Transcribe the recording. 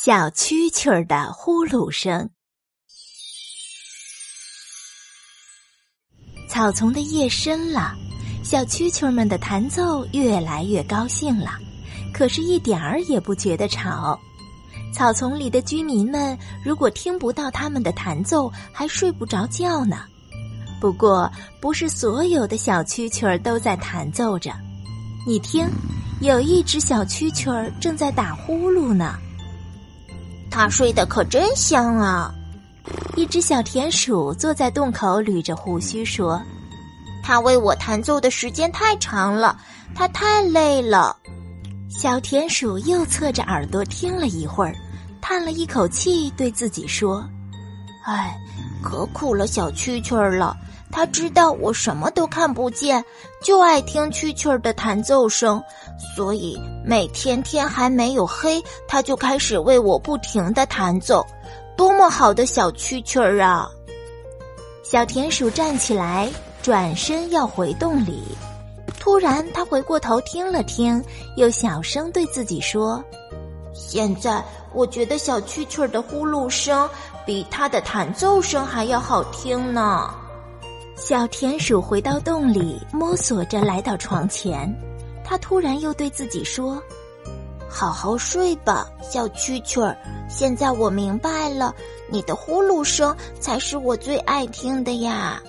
小蛐蛐儿的呼噜声。草丛的夜深了，小蛐蛐们的弹奏越来越高兴了，可是，一点儿也不觉得吵。草丛里的居民们如果听不到他们的弹奏，还睡不着觉呢。不过，不是所有的小蛐蛐儿都在弹奏着。你听，有一只小蛐蛐儿正在打呼噜呢。他睡得可真香啊！一只小田鼠坐在洞口捋着胡须说：“他为我弹奏的时间太长了，他太累了。”小田鼠又侧着耳朵听了一会儿，叹了一口气，对自己说：“唉，可苦了小蛐蛐儿了。他知道我什么都看不见，就爱听蛐蛐儿的弹奏声，所以……”每天天还没有黑，他就开始为我不停的弹奏，多么好的小蛐蛐儿啊！小田鼠站起来，转身要回洞里，突然他回过头听了听，又小声对自己说：“现在我觉得小蛐蛐儿的呼噜声比它的弹奏声还要好听呢。”小田鼠回到洞里，摸索着来到床前。他突然又对自己说：“好好睡吧，小蛐蛐儿。现在我明白了，你的呼噜声才是我最爱听的呀。”